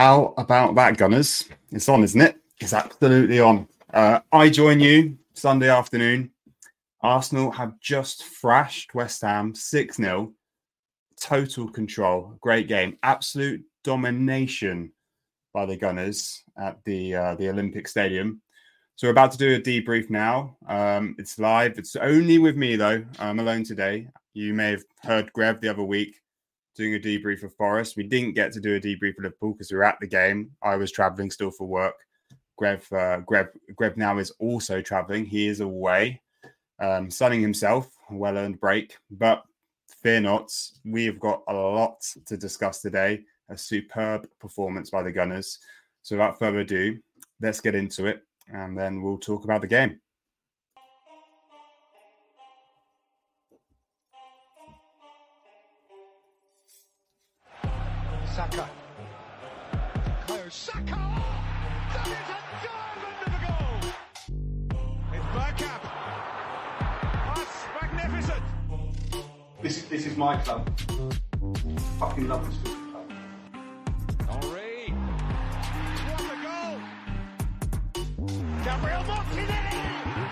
How about that, Gunners? It's on, isn't it? It's absolutely on. Uh, I join you Sunday afternoon. Arsenal have just thrashed West Ham 6 0. Total control. Great game. Absolute domination by the Gunners at the uh, the Olympic Stadium. So we're about to do a debrief now. Um, it's live. It's only with me though. I'm alone today. You may have heard Grev the other week doing a debrief of Forest. We didn't get to do a debrief of Liverpool because we were at the game. I was traveling still for work. Grev, uh, Grev, Grev now is also traveling. He is away, um, sunning himself, well earned break. But fear not, we've got a lot to discuss today. A superb performance by the Gunners. So without further ado, let's get into it and then we'll talk about the game. Saka. Kyo Saka! That is a diamond of a goal! It's Bergkamp. That's magnificent! This, this is my club. Fucking love this football club. Henry. What a goal! Gabriel Martinelli!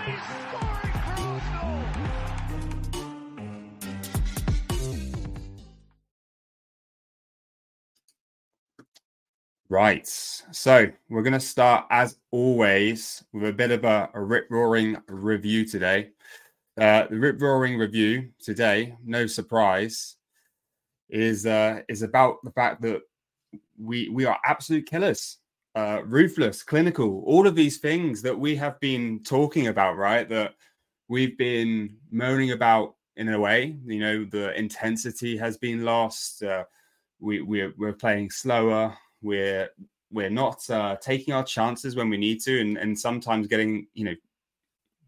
He's scoring for Arsenal! Right. So we're going to start, as always, with a bit of a, a rip roaring review today. Uh, the rip roaring review today, no surprise, is uh, is about the fact that we we are absolute killers, uh, ruthless, clinical, all of these things that we have been talking about, right? That we've been moaning about in a way. You know, the intensity has been lost. Uh, we we're, we're playing slower we're we're not uh, taking our chances when we need to, and and sometimes getting you know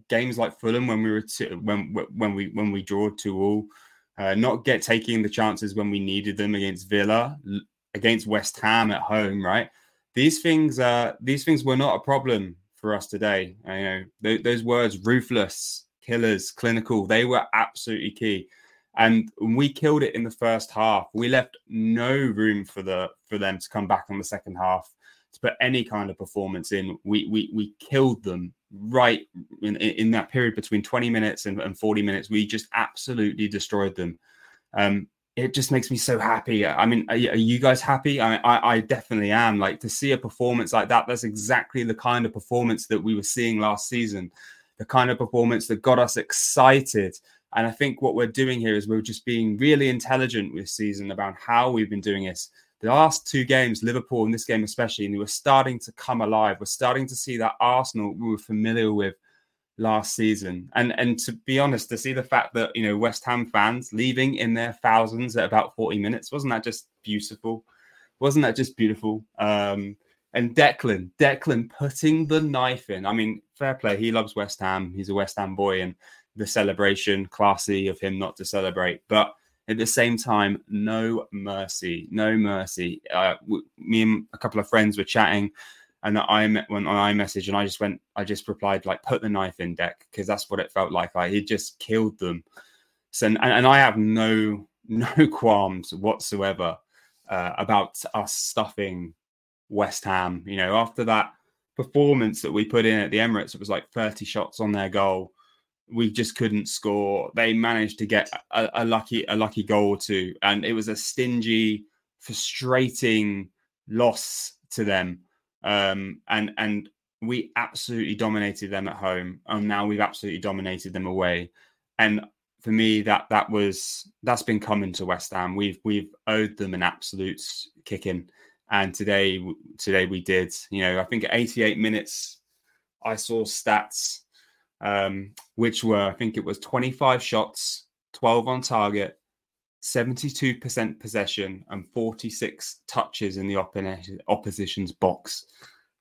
games like Fulham when we were to, when when we when we draw two all, uh, not get taking the chances when we needed them against Villa, against West Ham at home, right? These things uh these things were not a problem for us today. You know th- those words ruthless, killers, clinical, they were absolutely key and we killed it in the first half. We left no room for the for them to come back on the second half to put any kind of performance in. We we we killed them right in, in that period between 20 minutes and, and 40 minutes. We just absolutely destroyed them. Um, it just makes me so happy. I mean, are, are you guys happy? I, I, I definitely am. Like to see a performance like that. That's exactly the kind of performance that we were seeing last season. The kind of performance that got us excited and I think what we're doing here is we're just being really intelligent this season about how we've been doing this. The last two games, Liverpool and this game especially, and we were starting to come alive. We're starting to see that Arsenal we were familiar with last season. And and to be honest, to see the fact that you know West Ham fans leaving in their thousands at about 40 minutes, wasn't that just beautiful? Wasn't that just beautiful? Um, and Declan, Declan putting the knife in. I mean, fair play. He loves West Ham. He's a West Ham boy, and the celebration, classy of him not to celebrate. But at the same time, no mercy, no mercy. Uh, me and a couple of friends were chatting, and I went on iMessage, and I just went, I just replied like, "Put the knife in, Dec," because that's what it felt like. Like he just killed them. So, and, and I have no no qualms whatsoever uh, about us stuffing West Ham. You know, after that performance that we put in at the Emirates, it was like 30 shots on their goal we just couldn't score. They managed to get a, a, lucky a lucky goal or two, and it was a stingy, frustrating loss to them. Um, and and we absolutely dominated them at home, and now we've absolutely dominated them away. And for me, that that was that's been coming to West Ham. We've we've owed them an absolute kicking, and today today we did. You know, I think at 88 minutes, I saw stats um, which were, I think it was 25 shots, 12 on target, 72% possession, and 46 touches in the opposition's box.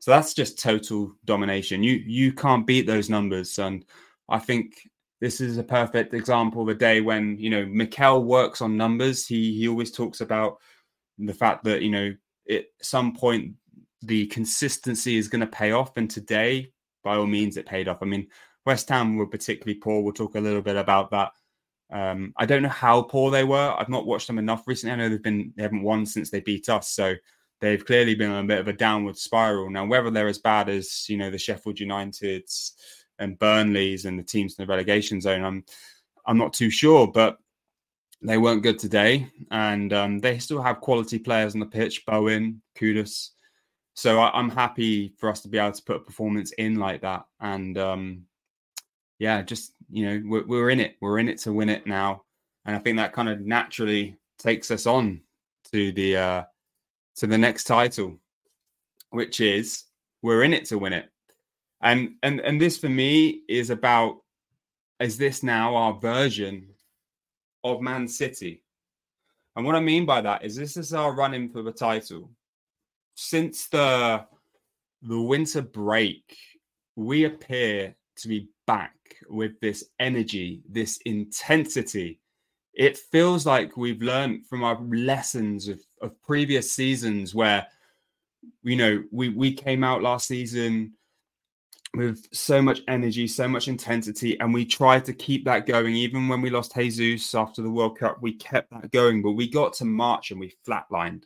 So that's just total domination. You you can't beat those numbers, and I think this is a perfect example of a day when you know Mikel works on numbers. He he always talks about the fact that you know at some point the consistency is going to pay off, and today, by all means, it paid off. I mean, West Ham were particularly poor. We'll talk a little bit about that. Um, I don't know how poor they were. I've not watched them enough recently. I know they've been they haven't won since they beat us, so they've clearly been on a bit of a downward spiral. Now, whether they're as bad as you know the Sheffield Uniteds and Burnleys and the teams in the relegation zone, I'm I'm not too sure, but they weren't good today, and um, they still have quality players on the pitch. Bowen, Kudus. So I, am happy for us to be able to put a performance in like that, and um, yeah, just you know we're, we're in it. We're in it to win it now, and I think that kind of naturally takes us on to the uh, to the next title, which is we're in it to win it. And and and this for me is about is this now our version of Man City? And what I mean by that is this is our running for the title. Since the the winter break, we appear to be back with this energy, this intensity it feels like we've learned from our lessons of, of previous seasons where you know we we came out last season with so much energy so much intensity and we tried to keep that going. Even when we lost jesus after the world cup we kept that going but we got to march and we flatlined.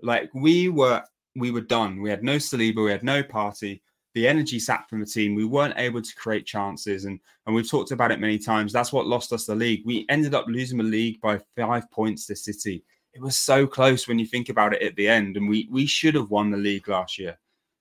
Like we were we were done. We had no saliba we had no Partey the energy sapped from the team. We weren't able to create chances, and and we've talked about it many times. That's what lost us the league. We ended up losing the league by five points to City. It was so close when you think about it at the end, and we we should have won the league last year.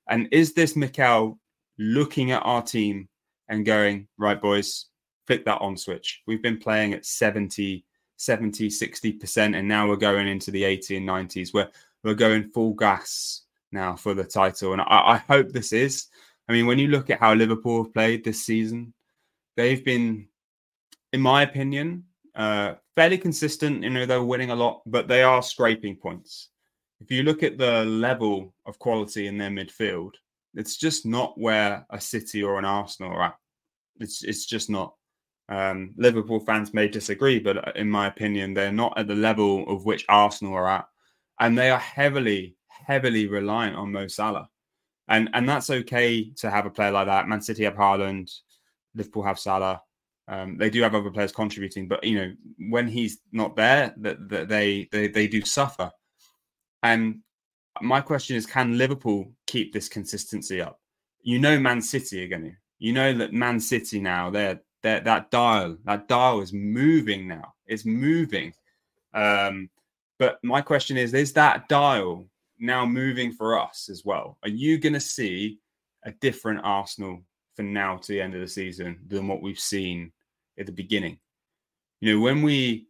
And is this Mikel looking at our team and going, right, boys, flick that on switch? We've been playing at 70, 70, 60%, and now we're going into the 80 and 90s. We're, we're going full gas now for the title. And I, I hope this is. I mean, when you look at how Liverpool have played this season, they've been, in my opinion, uh, fairly consistent. You know, they're winning a lot, but they are scraping points. If you look at the level of quality in their midfield, it's just not where a City or an Arsenal are at. It's it's just not. Um, Liverpool fans may disagree, but in my opinion, they're not at the level of which Arsenal are at, and they are heavily, heavily reliant on Mo Salah and and that's okay to have a player like that. Man City have Haaland, Liverpool have Salah. Um, they do have other players contributing, but you know when he's not there, that, that they, they they do suffer. And my question is, can Liverpool keep this consistency up? You know, Man City are going to. You know that Man City now, they're, they're that dial, that dial is moving now. It's moving. Um, but my question is, is that dial now moving for us as well. Are you going to see a different Arsenal from now to the end of the season than what we've seen at the beginning? You know, when we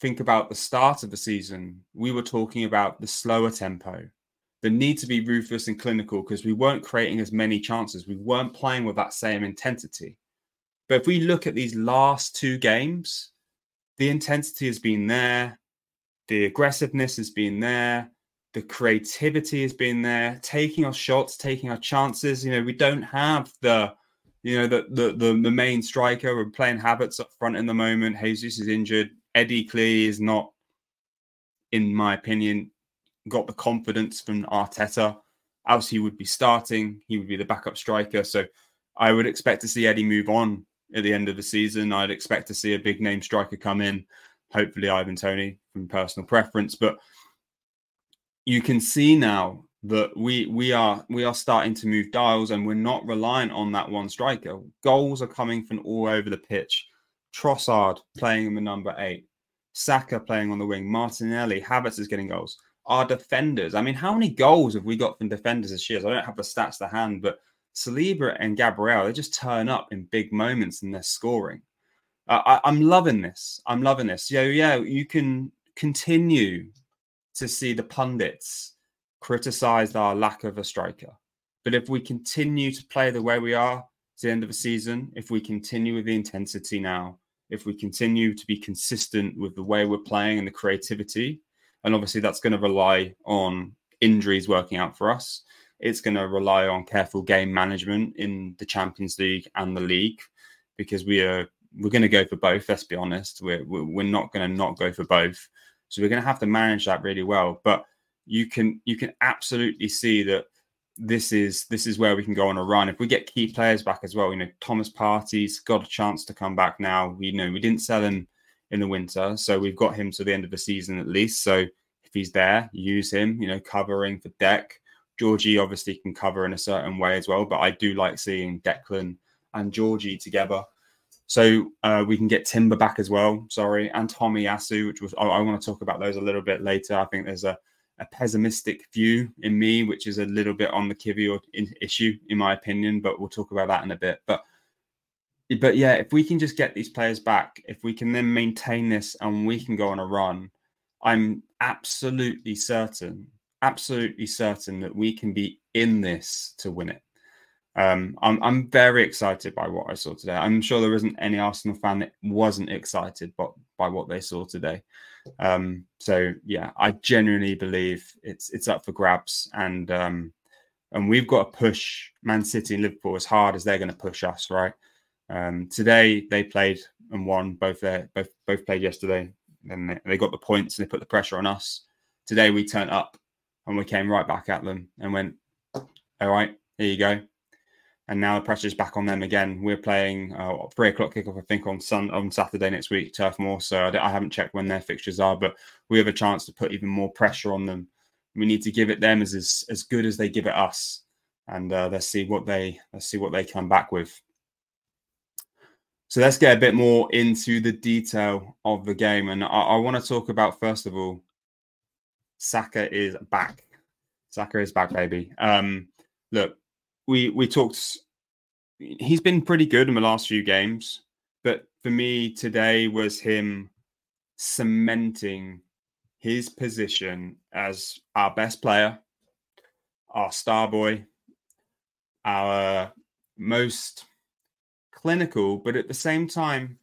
think about the start of the season, we were talking about the slower tempo, the need to be ruthless and clinical because we weren't creating as many chances. We weren't playing with that same intensity. But if we look at these last two games, the intensity has been there, the aggressiveness has been there, the creativity has been there, taking our shots, taking our chances. You know, we don't have the, you know, the the the, the main striker. We're playing Havertz up front in the moment. Jesus is injured. Eddie clearly is not, in my opinion, got the confidence from Arteta. Else he would be starting. He would be the backup striker. So I would expect to see Eddie move on at the end of the season. I'd expect to see a big name striker come in. Hopefully Ivan Toney from personal preference, but you can see now that we we are we are starting to move dials and we're not reliant on that one striker. Goals are coming from all over the pitch. Trossard playing in the number eight, Saka playing on the wing, Martinelli, Havertz is getting goals. Our defenders, I mean, how many goals have we got from defenders this year? I don't have the stats to hand, but Saliba and Gabriel, they just turn up in big moments and they're scoring. Uh, I, am loving this. I'm loving this. Yeah, yeah, you can continue to see the pundits criticize our lack of a striker. But if we continue to play the way we are to the end of the season, if we continue with the intensity now, if we continue to be consistent with the way we're playing and the creativity, and obviously that's going to rely on injuries working out for us. It's going to rely on careful game management in the Champions League and the league because we are we're going to go for both. Let's be honest, we're we're not going to not go for both. So we're going to have to manage that really well. But you can you can absolutely see that this is this is where we can go on a run. If we get key players back as well, you know, Thomas Partey's got a chance to come back now. We know we didn't sell him in the winter, so we've got him to the end of the season at least. So if he's there, use him. You know, covering for Dec. Georgie obviously can cover in a certain way as well, but I do like seeing Declan and Georgie together. So uh, we can get Timber back as well. Sorry, and Tomiyasu, which was I, I want to talk about those a little bit later. I think there's a, a pessimistic view in me, which is a little bit on the Kiwior issue, in my opinion. But we'll talk about that in a bit. But but yeah, if we can just get these players back, if we can then maintain this and we can go on a run, I'm absolutely certain, absolutely certain that we can be in this to win it. Um, I'm, I'm very excited by what I saw today. I'm sure there isn't any Arsenal fan that wasn't excited by, by what they saw today. Um, so yeah, I genuinely believe it's it's up for grabs, and um, and we've got to push Man City and Liverpool as hard as they're going to push us. Right um, today, they played and won. Both their both both played yesterday, and they, they got the points and they put the pressure on us. Today, we turned up and we came right back at them and went, "All right, here you go." And now the pressure's back on them again. We're playing uh, three o'clock kickoff, I think, on Sun on Saturday next week, Turf Moor. So I, I, haven't checked when their fixtures are, but we have a chance to put even more pressure on them. We need to give it them as as, as good as they give it us, and uh, let's see what they let's see what they come back with. So let's get a bit more into the detail of the game, and I, I want to talk about first of all, Saka is back. Saka is back, baby. Um, look, we we talked. He's been pretty good in the last few games, but for me today was him cementing his position as our best player, our star boy, our most clinical, but at the same time,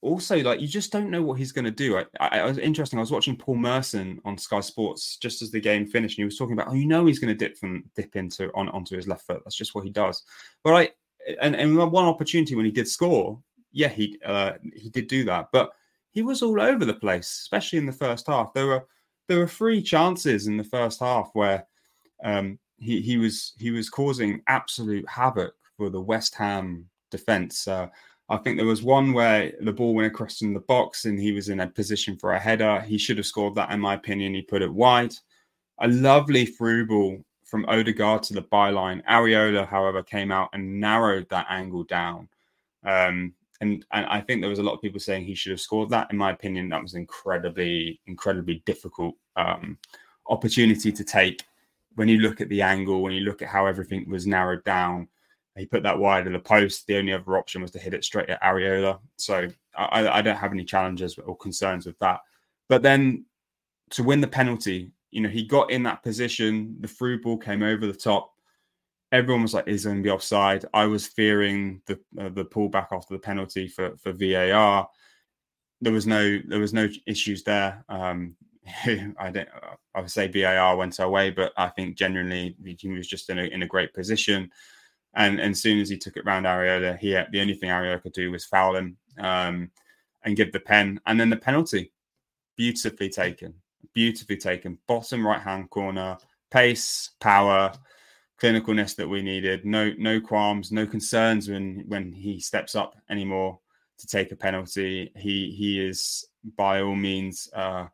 also like you just don't know what he's going to do. I, I, I, was interesting. I was watching Paul Merson on Sky Sports just as the game finished, and he was talking about, oh, you know, he's going to dip from dip into on onto his left foot. That's just what he does. But I and and one opportunity when he did score, yeah, he uh, he did do that, but he was all over the place, especially in the first half. There were there were three chances in the first half where um, he he was he was causing absolute havoc for the West Ham defense. Uh, I think there was one where the ball went across in the box and he was in a position for a header. He should have scored that, in my opinion. He put it wide. A lovely through ball from Odegaard to the byline. Areola, however, came out and narrowed that angle down. Um, and, and I think there was a lot of people saying he should have scored that. In my opinion, that was incredibly, incredibly difficult um, opportunity to take when you look at the angle, when you look at how everything was narrowed down he put that wide of the post. The only other option was to hit it straight at Areola. So I, I don't have any challenges or concerns with that. But then to win the penalty, you know, he got in that position. The through ball came over the top. Everyone was like, "Is going to be offside?" I was fearing the uh, the pullback after the penalty for for VAR. There was no there was no issues there. Um, I don't. I would say VAR went our way, but I think genuinely he was just in a in a great position. And, and as soon as he took it round Areola, he the only thing Areola could do was foul him um, and give the pen. And then the penalty, beautifully taken, beautifully taken. Bottom right hand corner, pace, power, clinicalness that we needed. No no qualms, no concerns when when he steps up anymore to take a penalty. He he is by all means uh,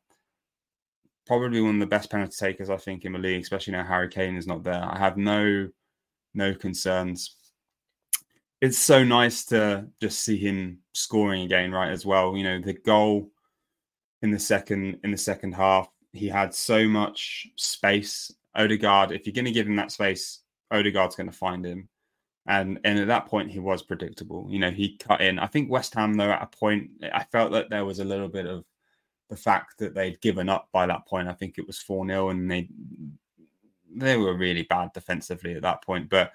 probably one of the best penalty takers I think in the league, especially now Harry Kane is not there. I have no no concerns. It's so nice to just see him scoring again, right? As well, you know, the goal in the second in the second half, he had so much space. Odegaard, if you're going to give him that space, Odegaard's going to find him. And and at that point, he was predictable. You know, he cut in. I think West Ham, though, at a point, I felt that there was a little bit of the fact that they'd given up by that point. I think it was 4 0 and they they were really bad defensively at that point, but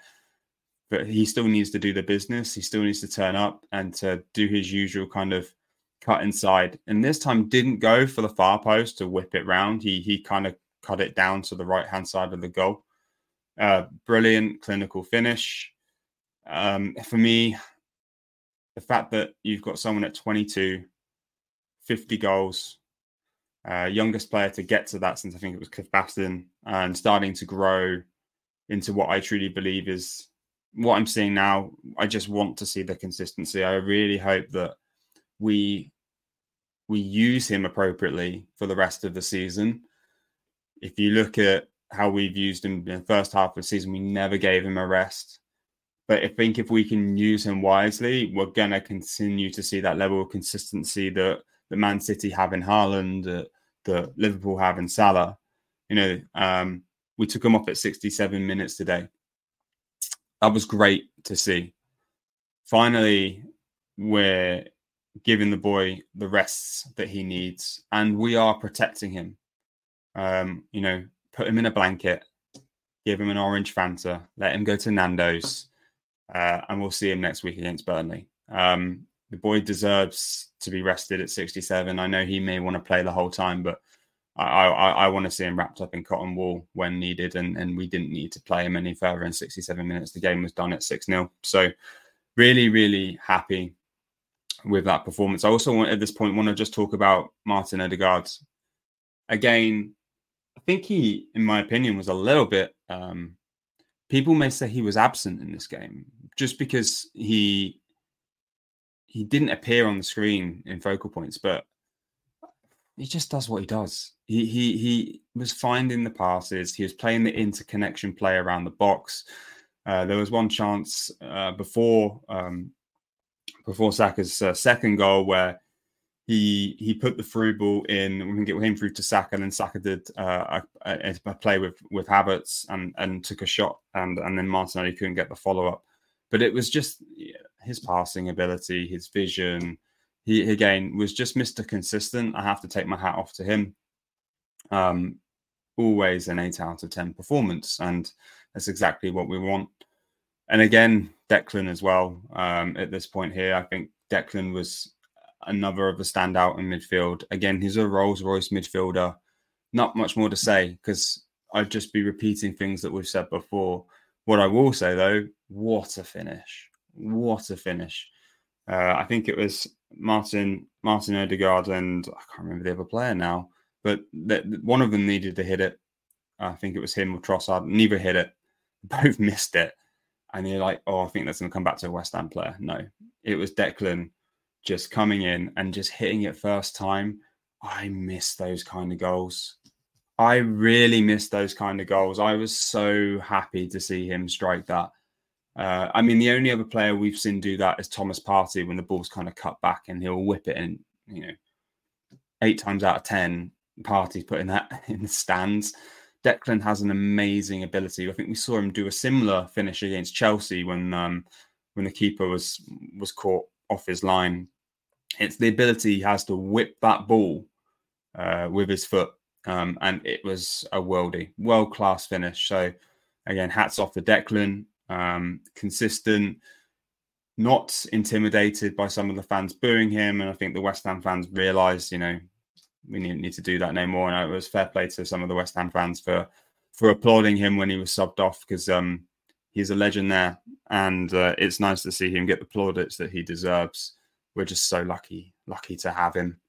but he still needs to do the business. He still needs to turn up and to do his usual kind of cut inside. And this time didn't go for the far post to whip it round. He he kind of cut it down to the right hand side of the goal. Uh, brilliant clinical finish. Um, for me, the fact that you've got someone at 22, 50 goals, uh, youngest player to get to that since I think it was Cliff Bastin, and starting to grow into what I truly believe is what I'm seeing now. I just want to see the consistency. I really hope that we we use him appropriately for the rest of the season if you look at how we've used him in the first half of the season, we never gave him a rest. But I think if we can use him wisely, we're going to continue to see that level of consistency that, that Man City have in Haaland, uh, that Liverpool have in Salah. You know, um, we took him off at 67 minutes today. That was great to see. Finally, we're giving the boy the rests that he needs, and we are protecting him. Um, you know, put him in a blanket, give him an orange Fanta, let him go to Nando's, uh, and we'll see him next week against Burnley. Um, the boy deserves to be rested at 67. I know he may want to play the whole time, but I, I, I want to see him wrapped up in cotton wool when needed, and, and we didn't need to play him any further in 67 minutes. The game was done at 6 0. So, really, really happy with that performance. I also want at this point want to just talk about Martin Odegaard. Again, I think he, in my opinion, was a little bit. Um, people may say he was absent in this game just because he he didn't appear on the screen in focal points, but he just does what he does. He he he was finding the passes. He was playing the interconnection play around the box. Uh, there was one chance uh, before um, before Saka's uh, second goal where he he put the through ball in. We can get him through to Saka, and then Saka did uh, a, a, play with with Havertz and and took a shot, and and then Martinelli couldn't get the follow up. But it was just his passing ability, his vision. He again was just Mr. Consistent. I have to take my hat off to him. Um, always an eight out of ten performance, and that's exactly what we want. And again, Declan as well. Um, at this point here, I think Declan was another of a standout in midfield. Again, he's a Rolls Royce midfielder. Not much more to say because I'd just be repeating things that we've said before. What I will say though, what a finish! What a finish! Uh, I think it was Martin Martin Odegaard and I can't remember the other player now, but one of them needed to hit it. I think it was him or Trossard. Neither hit it. Both missed it and you're like, oh, I think that's going to come back to a West Ham player. No, it was Declan just coming in and just hitting it first time. I miss those kind of goals. I really miss those kind of goals. I was so happy to see him strike that. Uh, I mean, the only other player we've seen do that is Thomas Partey when the ball's kind of cut back and he'll whip it in, you know, eight times out of 10, Partey's putting that in the stands. Declan has an amazing ability. I think we saw him do a similar finish against Chelsea when um, when the keeper was was caught off his line. It's the ability he has to whip that ball uh, with his foot, um, and it was a worldy, world class finish. So again, hats off to Declan. Um, consistent, not intimidated by some of the fans booing him, and I think the West Ham fans realised, you know, we need, need to do that no more. And it was fair play to some of the West Ham fans for for applauding him when he was subbed off because um, he's a legend there, and uh, it's nice to see him get the plaudits that he deserves. We're just so lucky, lucky to have him.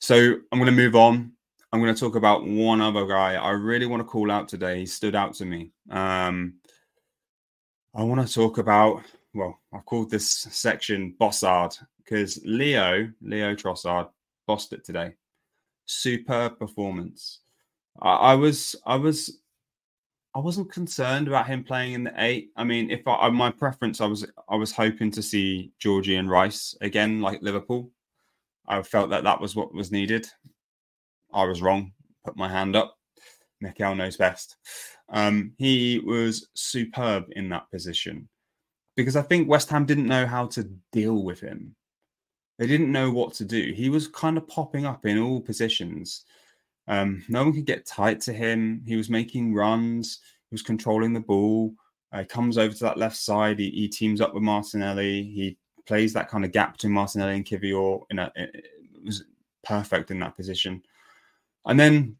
So I'm going to move on. I'm going to talk about one other guy I really want to call out today. He stood out to me. Um, I want to talk about, well, I've called this section Bossard because Leo, Leo Trossard, bossed it today. Superb performance. I, I was, I was, I wasn't concerned about him playing in the eight. I mean, if I, my preference, I was, I was hoping to see Georgie and Rice again, like Liverpool. I felt that that was what was needed. I was wrong. Put my hand up. Mikel knows best. Um, he was superb in that position because I think West Ham didn't know how to deal with him. They didn't know what to do. He was kind of popping up in all positions. Um, no one could get tight to him. He was making runs. He was controlling the ball. Uh, comes over to that left side. He, he, teams up with Martinelli. He plays that kind of gap between Martinelli and Kiwior. In a, it was perfect in that position. And then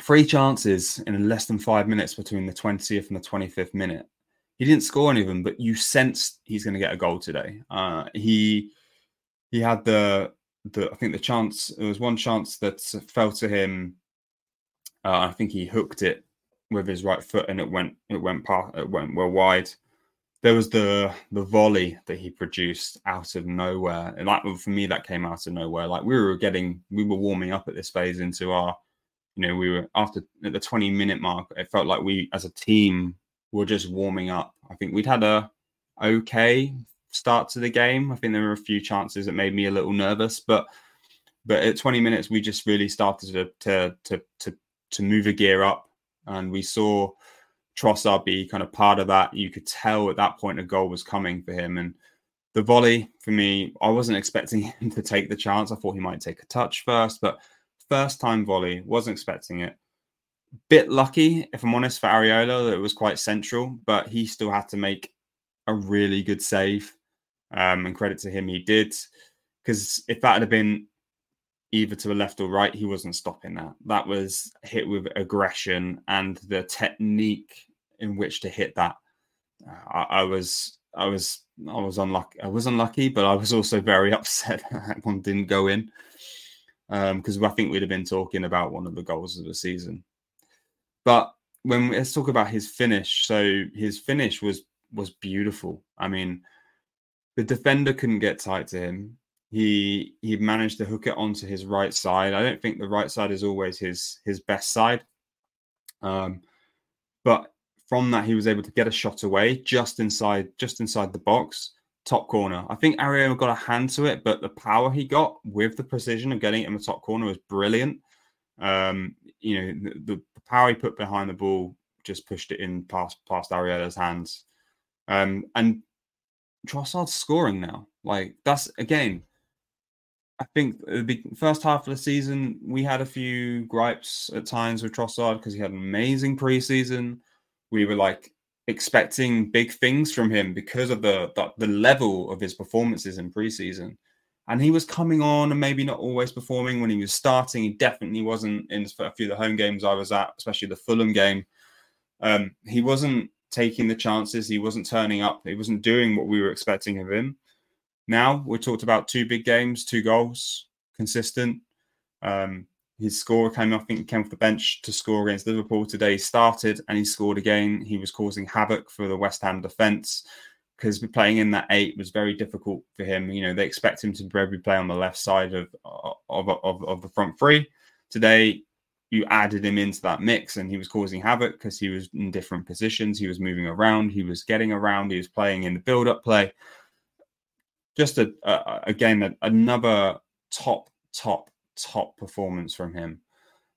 three chances in less than five minutes between the 20th and the 25th minute. He didn't score any of them, but you sensed he's going to get a goal today. Uh, he he had the the I think the chance there was one chance that fell to him. Uh, I think he hooked it with his right foot and it went it went past it went well wide. There was the the volley that he produced out of nowhere, and that for me that came out of nowhere. Like we were getting we were warming up at this phase into our you know, we were after at the 20 minute mark, it felt like we as a team were just warming up. I think we'd had a okay start to the game. I think there were a few chances that made me a little nervous, but but at 20 minutes we just really started to to to to, to move a gear up and we saw Trossard be kind of part of that. You could tell at that point a goal was coming for him. And the volley for me, I wasn't expecting him to take the chance. I thought he might take a touch first, but first time volley, wasn't expecting it. Bit lucky, if I'm honest, for Areola, that it was quite central, but he still had to make a really good save. Um, and credit to him, he did. Because if that had been either to the left or right, he wasn't stopping that. That was hit with aggression and the technique in which to hit that. Uh, I, I, was, I was, I was unlucky. I was unlucky, but I was also very upset that one didn't go in because um, I think we'd have been talking about one of the goals of the season. But when let's talk about his finish. So his finish was was beautiful. I mean, the defender couldn't get tight to him. He he managed to hook it onto his right side. I don't think the right side is always his his best side. Um, but from that, he was able to get a shot away just inside just inside the box top corner. I think Areola got a hand to it, but the power he got with the precision of getting it in the top corner was brilliant. Um, you know, the, the, power he put behind the ball just pushed it in past past Areola's hands. Um, and Trossard's scoring now. Like that's again. I think the first half of the season we had a few gripes at times with Trossard because he had an amazing preseason. We were like, expecting big things from him because of the, the, the level of his performances in preseason. And he was coming on and maybe not always performing when he was starting. He definitely wasn't in a few of the home games I was at, especially the Fulham game. Um, he wasn't taking the chances. He wasn't turning up. He wasn't doing what we were expecting of him. Now we talked about two big games, two goals, consistent. Um, his score came, I think, he came off the bench to score against Liverpool today. He started and he scored again. He was causing havoc for the West Ham defence because playing in that eight was very difficult for him. You know, they expect him to probably play on the left side of of, of, of the front three. Today, you added him into that mix and he was causing havoc because he was in different positions. He was moving around. He was getting around. He was playing in the build up play. Just a, a again, another top, top top performance from him.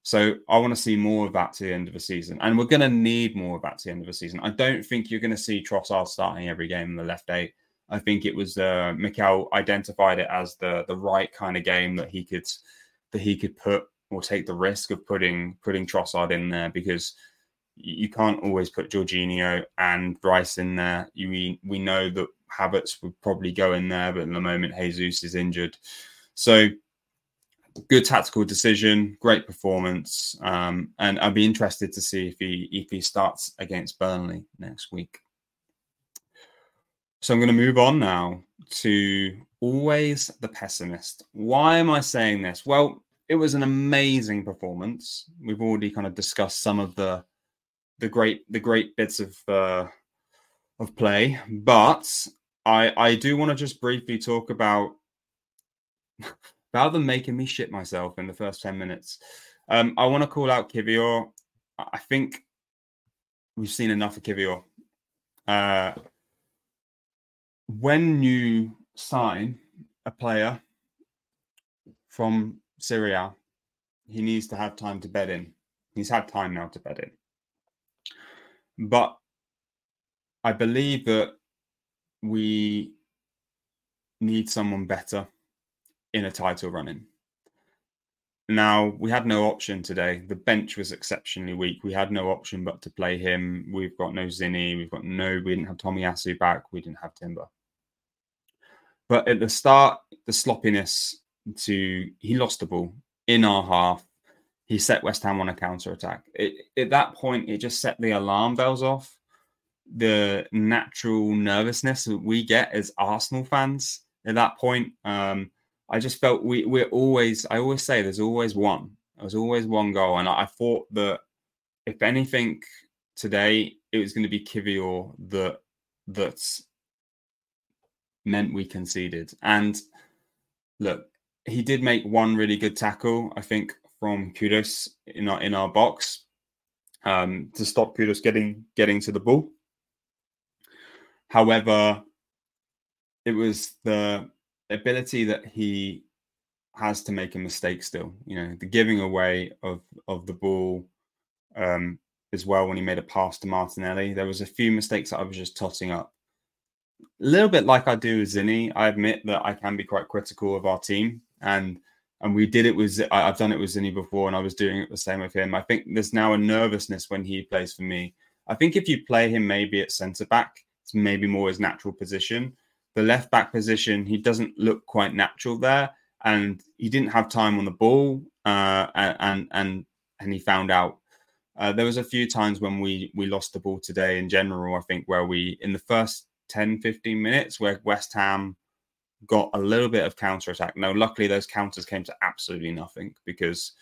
So I want to see more of that to the end of the season, and we're going to need more of that to the end of the season. I don't think you're going to see Trossard starting every game in the left eight. I think it was uh, Mikel identified it as the the right kind of game that he could that he could put or take the risk of putting putting Trossard in there because you can't always put Jorginho and Rice in there. You we, we know that Havertz would probably go in there, but in the moment Jesus is injured, so good tactical decision, great performance, um, and I'd be interested to see if he if he starts against Burnley next week. So I'm going to move on now to always the pessimist. Why am I saying this? Well, it was an amazing performance. We've already kind of discussed some of the the great the great bits of uh, of play, but I I do want to just briefly talk about rather than making me shit myself in the first 10 minutes. Um, I want to call out Kiwior. I think we've seen enough of Kiwior. Uh, when you sign a player from Serie A, he needs to have time to bed in. He's had time now to bed in. But I believe that we need someone better in a title running. Now, we had no option today. The bench was exceptionally weak. We had no option but to play him. We've got no Zinni. We've got no, we didn't have Tomiyasu back. We didn't have Timber. But at the start, the sloppiness to, he lost the ball in our half. He set West Ham on a counter attack. At that point, it just set the alarm bells off. The natural nervousness that we get as Arsenal fans at that point. Um, I just felt we we're always. I always say there's always one. There's always one goal, and I, I thought that if anything today, it was going to be Kiwior that that's meant we conceded. And look, he did make one really good tackle. I think from Kudus in our in our box um, to stop Kudus getting getting to the ball. However, it was the ability that he has to make a mistake still. You know, the giving away of of the ball um, as well when he made a pass to Martinelli. There was a few mistakes that I was just totting up. A little bit like I do with Zinni. I admit that I can be quite critical of our team, and and we did it with I've done it with Zinni before, and I was doing it the same with him. I think there's now a nervousness when he plays for me. I think if you play him maybe at centre back, it's maybe more his natural position. The left back position, he doesn't look quite natural there, and he didn't have time on the ball, uh, and and and he found out. Uh, there was a few times when we we lost the ball today in general. I think where we in the first 10, 15 minutes where West Ham got a little bit of counter attack. Now, luckily those counters came to absolutely nothing because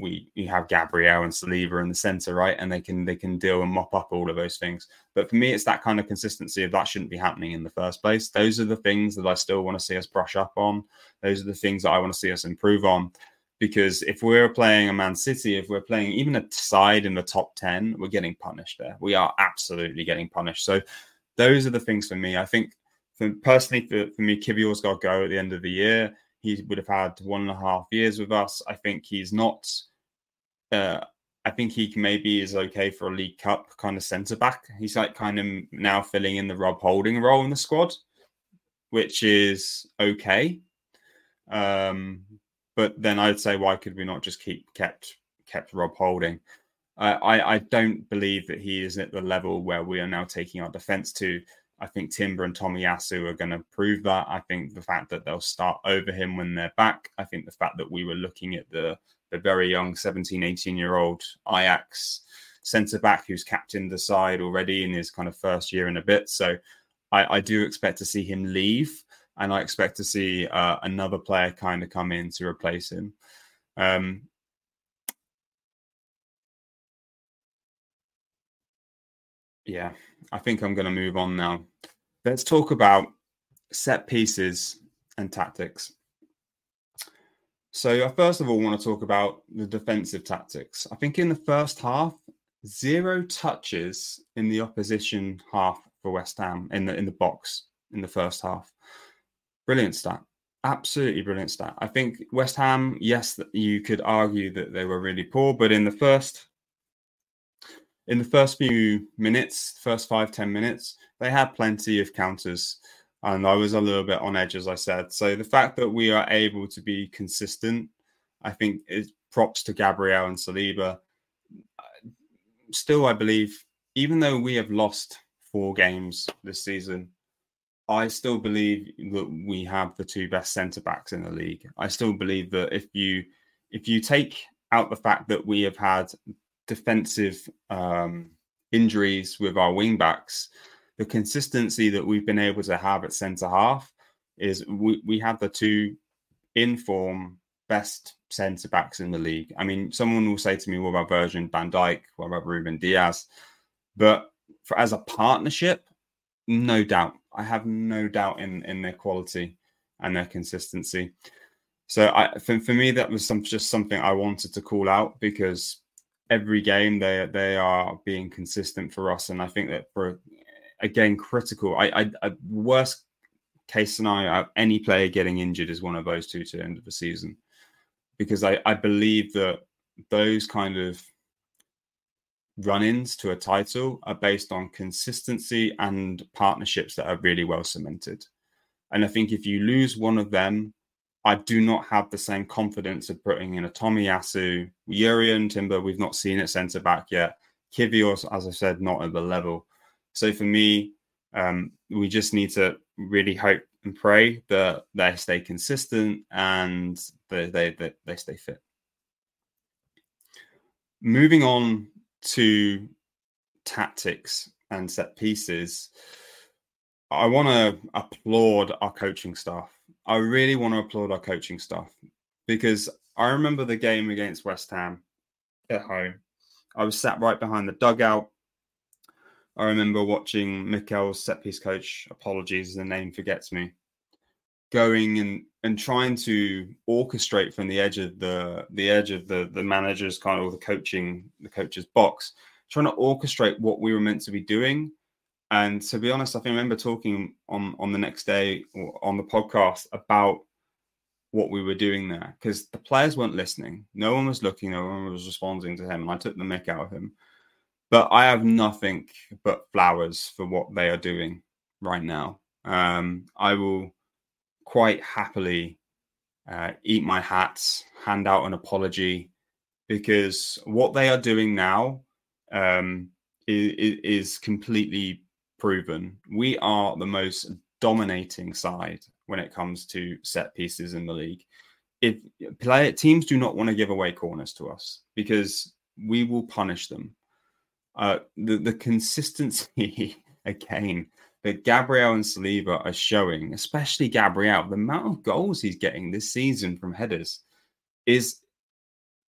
we you have Gabriel and Saliba in the center, right? And they can they can deal and mop up all of those things. But for me, it's that kind of consistency of that shouldn't be happening in the first place. Those are the things that I still want to see us brush up on. Those are the things that I want to see us improve on. Because if we're playing a Man City, if we're playing even a side in the top 10, we're getting punished there. We are absolutely getting punished. So those are the things for me. I think for personally for, for me, Kiwior's got to go at the end of the year. He would have had one and a half years with us. I think he's not. Uh, I think he maybe is okay for a League Cup kind of centre back. He's like kind of now filling in the Rob Holding role in the squad, which is okay. Um, but then I'd say, why could we not just keep kept kept Rob Holding? Uh, I I don't believe that he is at the level where we are now taking our defence to. I think Timber and Tommy Tomiyasu are going to prove that. I think the fact that they'll start over him when they're back. I think the fact that we were looking at the the very young 17, 18 year old Ajax centre back who's captained the side already in his kind of first year and a bit. So I, I do expect to see him leave, and I expect to see uh, another player kind of come in to replace him. Um, yeah, I think I'm going to move on now. Let's talk about set pieces and tactics. So, I first of all want to talk about the defensive tactics. I think in the first half, zero touches in the opposition half for West Ham in the in the box in the first half. Brilliant stat. Absolutely brilliant stat. I think West Ham, yes, you could argue that they were really poor, but in the first in the first few minutes, first five ten minutes, they had plenty of counters. And I was a little bit on edge, as I said. So the fact that we are able to be consistent, I think, is props to Gabriel and Saliba. Uh, still, I believe, even though we have lost four games this season, I still believe that we have the two best centre backs in the league. I still believe that if you if you take out the fact that we have had defensive um, injuries with our wing backs, the consistency that we've been able to have at centre half is we, we have the two in form best centre backs in the league. I mean, someone will say to me, what about Virgil Van Dijk? What about Ruben Dias?" But for as a partnership, no doubt. I have no doubt in in their quality and their consistency. So I for, for me that was some just something I wanted to call out because every game they they are being consistent for us, and I think that for again critical. I, I, I worst case scenario, uh, any player getting injured is one of those two to the end of the season, because I I believe that those kind of run-ins to a title are based on consistency and partnerships that are really well cemented. And I think if you lose one of them, I do not have the same confidence of putting in a Tommy Tomiyasu, Jurriën, Timber. We've not seen it centre back yet. Kiwior, as I said, not at the level. So for me, um, we just need to really hope and pray that they stay consistent and they, they stay fit. Moving on to tactics and set pieces, I want to applaud our coaching staff I really want to applaud our coaching staff because I remember the game against West Ham at home. I was sat right behind the dugout. I remember watching Mikel's set piece coach, apologies, the name forgets me, going and and trying to orchestrate from the edge of the the edge of the the manager's kind of the coaching the coach's box, trying to orchestrate what we were meant to be doing. And to be honest, I think I remember talking on on the next day on the podcast about what we were doing there because the players weren't listening. No one was looking. No one was responding to him, and I took the mick out of him. But I have nothing but flowers for what they are doing right now. Um, I will quite happily uh, eat my hats, hand out an apology, because what they are doing now um, is, is completely proven. We are the most dominating side when it comes to set pieces in the league. If player teams do not want to give away corners to us because we will punish them. Uh, the the consistency again that Gabriel and Saliba are showing, especially Gabriel, the amount of goals he's getting this season from headers is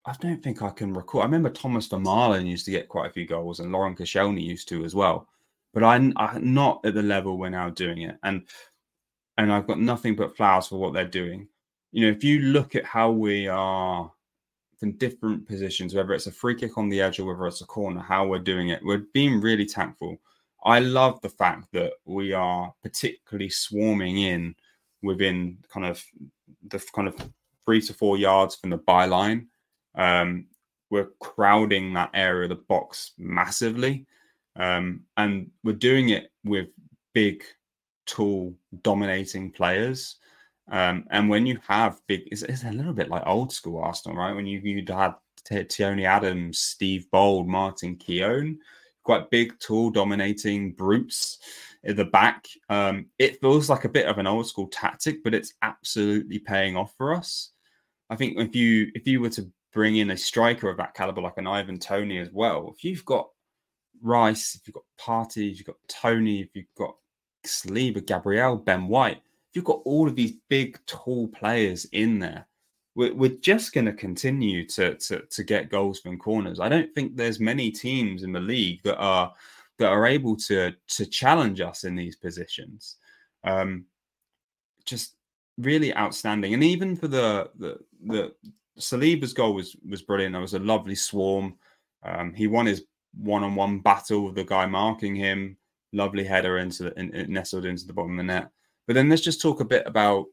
I don't think I can recall. I remember Thomas Vermaelen used to get quite a few goals, and Laurent Koscielny used to as well. But I'm, I'm not at the level we're now doing it, and and I've got nothing but flowers for what they're doing. You know, if you look at how we are from different positions, whether it's a free kick on the edge or whether it's a corner, how we're doing it, we're being really tactful. I love the fact that we are particularly swarming in within kind of the kind of three to four yards from the byline. Um, we're crowding that area of the box massively. Um, and we're doing it with big, tall, dominating players. Um, and when you have big, it's, it's, a little bit like old school Arsenal, right? When you you had Tony Adams, Steve Bould, Martin Keown, quite big, tall, dominating brutes at the back. Um, it feels like a bit of an old school tactic, but it's absolutely paying off for us. I think if you if you were to bring in a striker of that caliber like an Ivan Toney as well, if you've got Rice, if you've got Partey, if you've got Toney, if you've got Saliba, Gabriel, Ben White, if you've got all of these big, tall players in there, we're, we're just going to continue to, to to get goals from corners. I don't think there's many teams in the league that are that are able to to challenge us in these positions. Um, just really outstanding, and even for the the the Saliba's goal was was brilliant. It was a lovely swarm. Um, he won his one-on-one battle with the guy marking him. Lovely header into the, in, in, nestled into the bottom of the net. But then let's just talk a bit about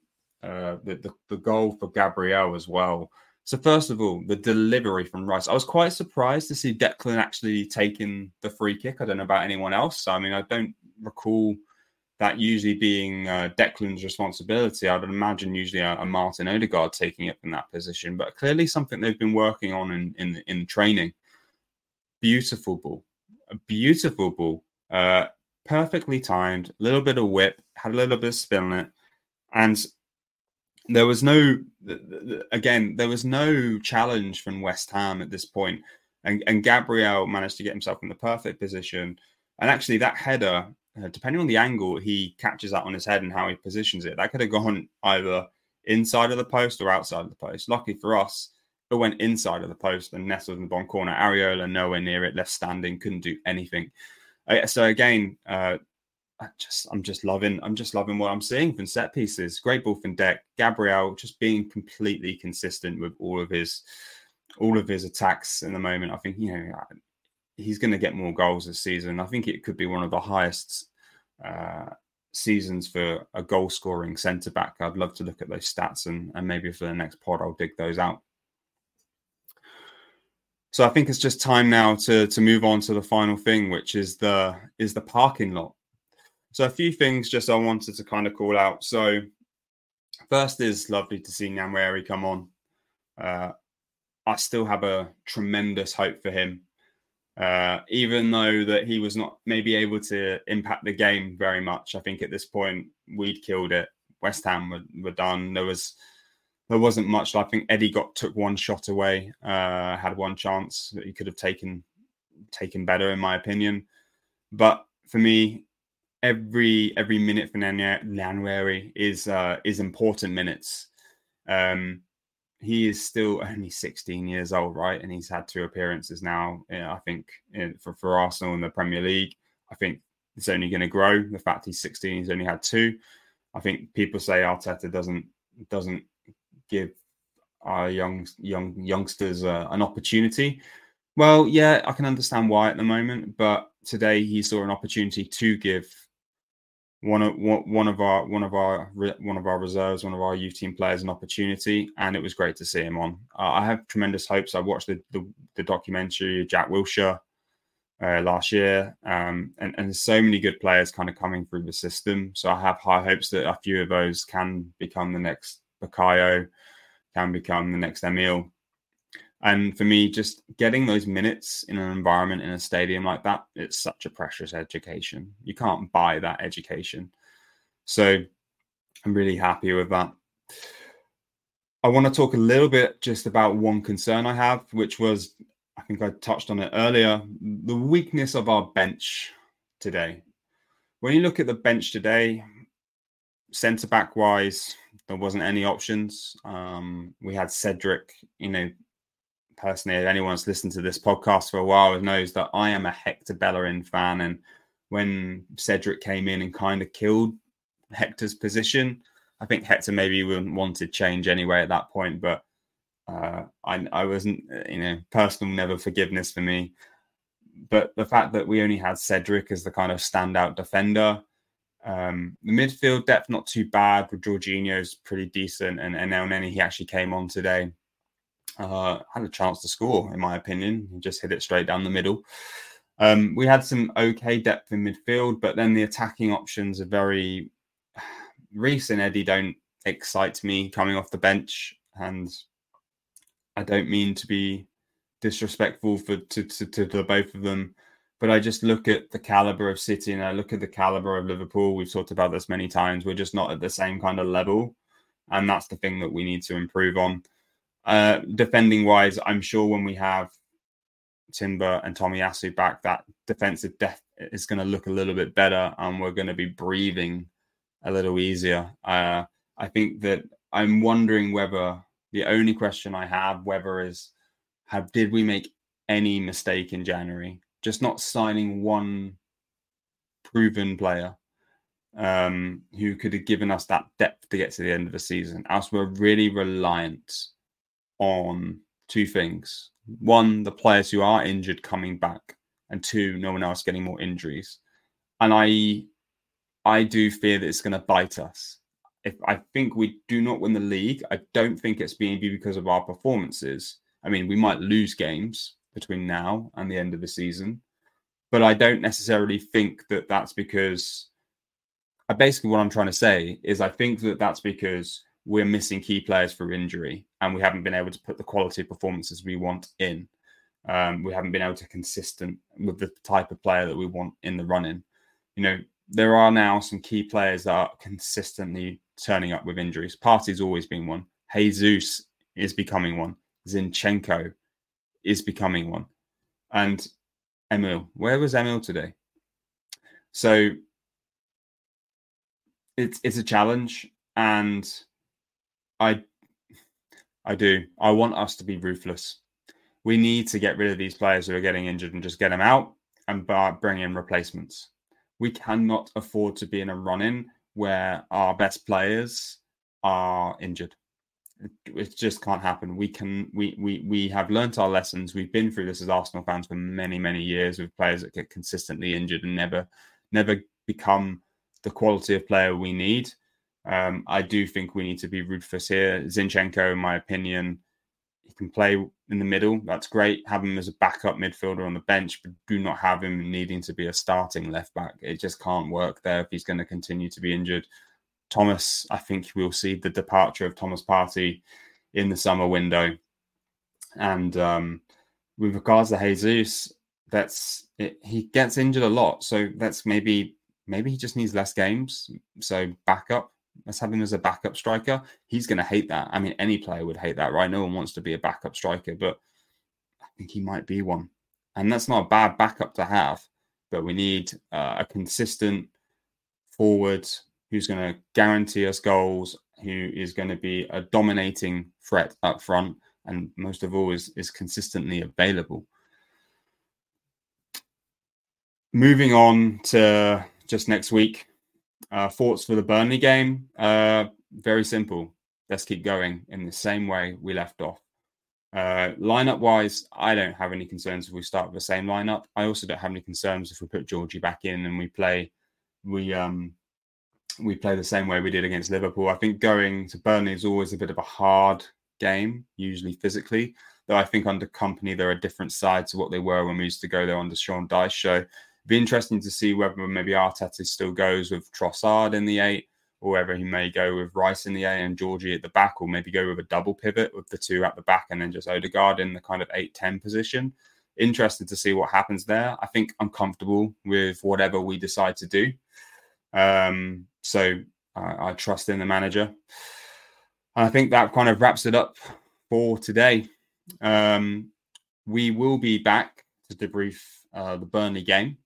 uh, the, the, the goal for Gabriel as well. So first of all, the delivery from Rice. I was quite surprised to see Declan actually taking the free kick. I don't know about anyone else. I mean, I don't recall that usually being uh, Declan's responsibility. I would imagine usually a, a, Martin Odegaard taking it from that position, but clearly something they've been working on in in, in training. Beautiful ball, a beautiful ball, uh, perfectly timed. A little bit of whip, had a little bit of spin in it, and there was no again there was no challenge from West Ham at this point, and and Gabriel managed to get himself in the perfect position. And actually, that header, uh, depending on the angle he catches that on his head and how he positions it, that could have gone either inside of the post or outside of the post. Lucky for us, it went inside of the post and nestled in the bottom corner. Areola nowhere near it, left standing, couldn't do anything. Uh, so again, uh, I just I'm just loving I'm just loving what I'm seeing from set pieces. Great ball from Dec. Gabriel just being completely consistent with all of his all of his attacks in the moment. I think you know he's going to get more goals this season. I think it could be one of the highest uh, seasons for a goal scoring centre back. I'd love to look at those stats and, and maybe for the next pod I'll dig those out. So I think it's just time now to to move on to the final thing, which is the is the parking lot. So a few things just I wanted to kind of call out. So first is lovely to see Nwaneri come on. Uh, I still have a tremendous hope for him, uh, even though that he was not maybe able to impact the game very much. I think at this point we'd killed it. West Ham were, were done. There was there wasn't much. I think Eddie got took one shot away, uh, had one chance that he could have taken taken better, in my opinion. But for me, every every minute for Nwaneri is uh, is important minutes. Um, he is still only 16 years old, right? And he's had two appearances now. Know, I think in, for for Arsenal in the Premier League. I think it's only going to grow. The fact he's 16, he's only had two. I think people say Arteta doesn't doesn't give our young young youngsters uh, an opportunity. Well, yeah, I can understand why at the moment, but today he saw an opportunity to give one of one of our one of our one of our reserves, one of our youth team players, an opportunity, and it was great to see him on. Uh, I have tremendous hopes. I watched the the, the documentary Jack Wilshere uh, last year, um, and and so many good players kind of coming through the system. So I have high hopes that a few of those can become the next Bukayo, can become the next Emile. And for me, just getting those minutes in an environment in a stadium like that, it's such a precious education. You can't buy that education. So I'm really happy with that. I want to talk a little bit just about one concern I have, which was I think I touched on it earlier the weakness of our bench today. When you look at the bench today, centre back wise, there wasn't any options. Um, we had Cedric, you know, personally, if anyone's listened to this podcast for a while knows that I am a Hector Bellerin fan. And when Cedric came in and kind of killed Hector's position, I think Hector maybe wouldn't wanted change anyway at that point. But uh, I, I wasn't, you know, personal never forgiveness for me. But the fact that we only had Cedric as the kind of standout defender, um, the midfield depth not too bad. But Jorginho's pretty decent, and and Elneny he actually came on today uh, had a chance to score, in my opinion. He just hit it straight down the middle. Um, we had some okay depth in midfield, but then the attacking options are very. Reiss and Eddie don't excite me coming off the bench, and I don't mean to be disrespectful for to, to, to the both of them, but I just look at the caliber of City and I look at the caliber of Liverpool. We've talked about this many times. We're just not at the same kind of level, and that's the thing that we need to improve on. Uh, defending wise, I'm sure when we have Timber and Tomiyasu back, that defensive depth is going to look a little bit better, and we're going to be breathing a little easier. Uh, I think that I'm wondering whether the only question I have whether is have did we make any mistake in January? Just not signing one proven player um, who could have given us that depth to get to the end of the season. Else we're really reliant on two things one, the players who are injured coming back, and two, no one else getting more injuries. And I, I do fear that it's going to bite us. If I think we do not win the league, I don't think it's being because of our performances. I mean, we might lose games between now and the end of the season, but I don't necessarily think that that's because. I basically, what I'm trying to say is, I think that that's because we're missing key players for injury and we haven't been able to put the quality performances we want in. Um, we haven't been able to consistent with the type of player that we want in the running. You know, there are now some key players that are consistently turning up with injuries. Partey's always been one. Jesus is becoming one. Zinchenko is becoming one. And Emile, where was Emile today? So it's it's a challenge and I I do. I want us to be ruthless. We need to get rid of these players who are getting injured and just get them out and bring in replacements. We cannot afford to be in a run in where our best players are injured. It, just can't happen. We can we we we have learnt our lessons. We've been through this as Arsenal fans for many many years with players that get consistently injured and never never become the quality of player we need. Um, I do think we need to be ruthless here. Zinchenko, in my opinion, he can play in the middle. That's great. Have him as a backup midfielder on the bench, but do not have him needing to be a starting left back. It just can't work there if he's going to continue to be injured. Thomas, I think we'll see the departure of Thomas Partey in the summer window. And um, with regards to Jesus, that's it, he gets injured a lot. So that's maybe maybe he just needs less games. So backup Let's have him as a backup striker. He's going to hate that. I mean, any player would hate that, right? No one wants to be a backup striker, but I think he might be one. And that's not a bad backup to have, but we need uh, a consistent forward who's going to guarantee us goals, who is going to be a dominating threat up front, and most of all, is, is consistently available. Moving on to just next week, uh, thoughts for the Burnley game? Uh, very simple. let's keep going in the same way we left off. Uh, lineup wise, I don't have any concerns if we start with the same lineup. I also don't have any concerns if we put Georgie back in and we play we um we play the same way we did against Liverpool. I think going to Burnley is always a bit of a hard game, usually physically. Though I think under Kompany there are different sides to what they were when we used to go there under Sean Dyche. So it'd be interesting to see whether maybe Arteta still goes with Trossard in the eight or whether he may go with Rice in the A and Georgie at the back, or maybe go with a double pivot with the two at the back and then just Odegaard in the kind of 8 10 position. Interested to see what happens there. I think I'm comfortable with whatever we decide to do. Um, so I, I trust in the manager. And I think that kind of wraps it up for today. Um, we will be back to debrief uh, the Burnley game.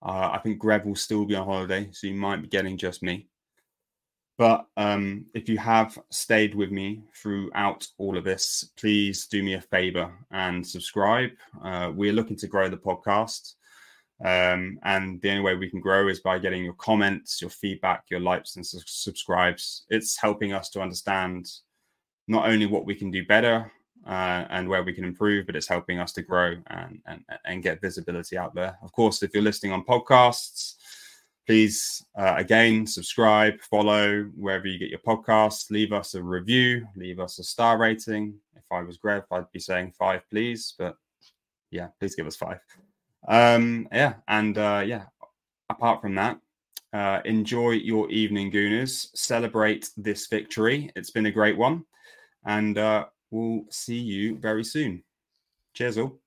Uh, I think Greg will still be on holiday, so you might be getting just me. But um, if you have stayed with me throughout all of this, please do me a favor and subscribe. Uh, we're looking to grow the podcast. Um, and the only way we can grow is by getting your comments, your feedback, your likes, and su- subscribes. It's helping us to understand not only what we can do better, uh, and where we can improve, but it's helping us to grow and, and, and get visibility out there. Of course, if you're listening on podcasts, please uh, again subscribe, follow wherever you get your podcasts. Leave us a review, leave us a star rating. If I was Greg, I'd be saying five, please. But yeah, please give us five. Um, yeah, and uh, yeah, apart from that, uh, enjoy your evening, Gooners. Celebrate this victory. It's been a great one. And uh, We'll see you very soon. Cheers, all.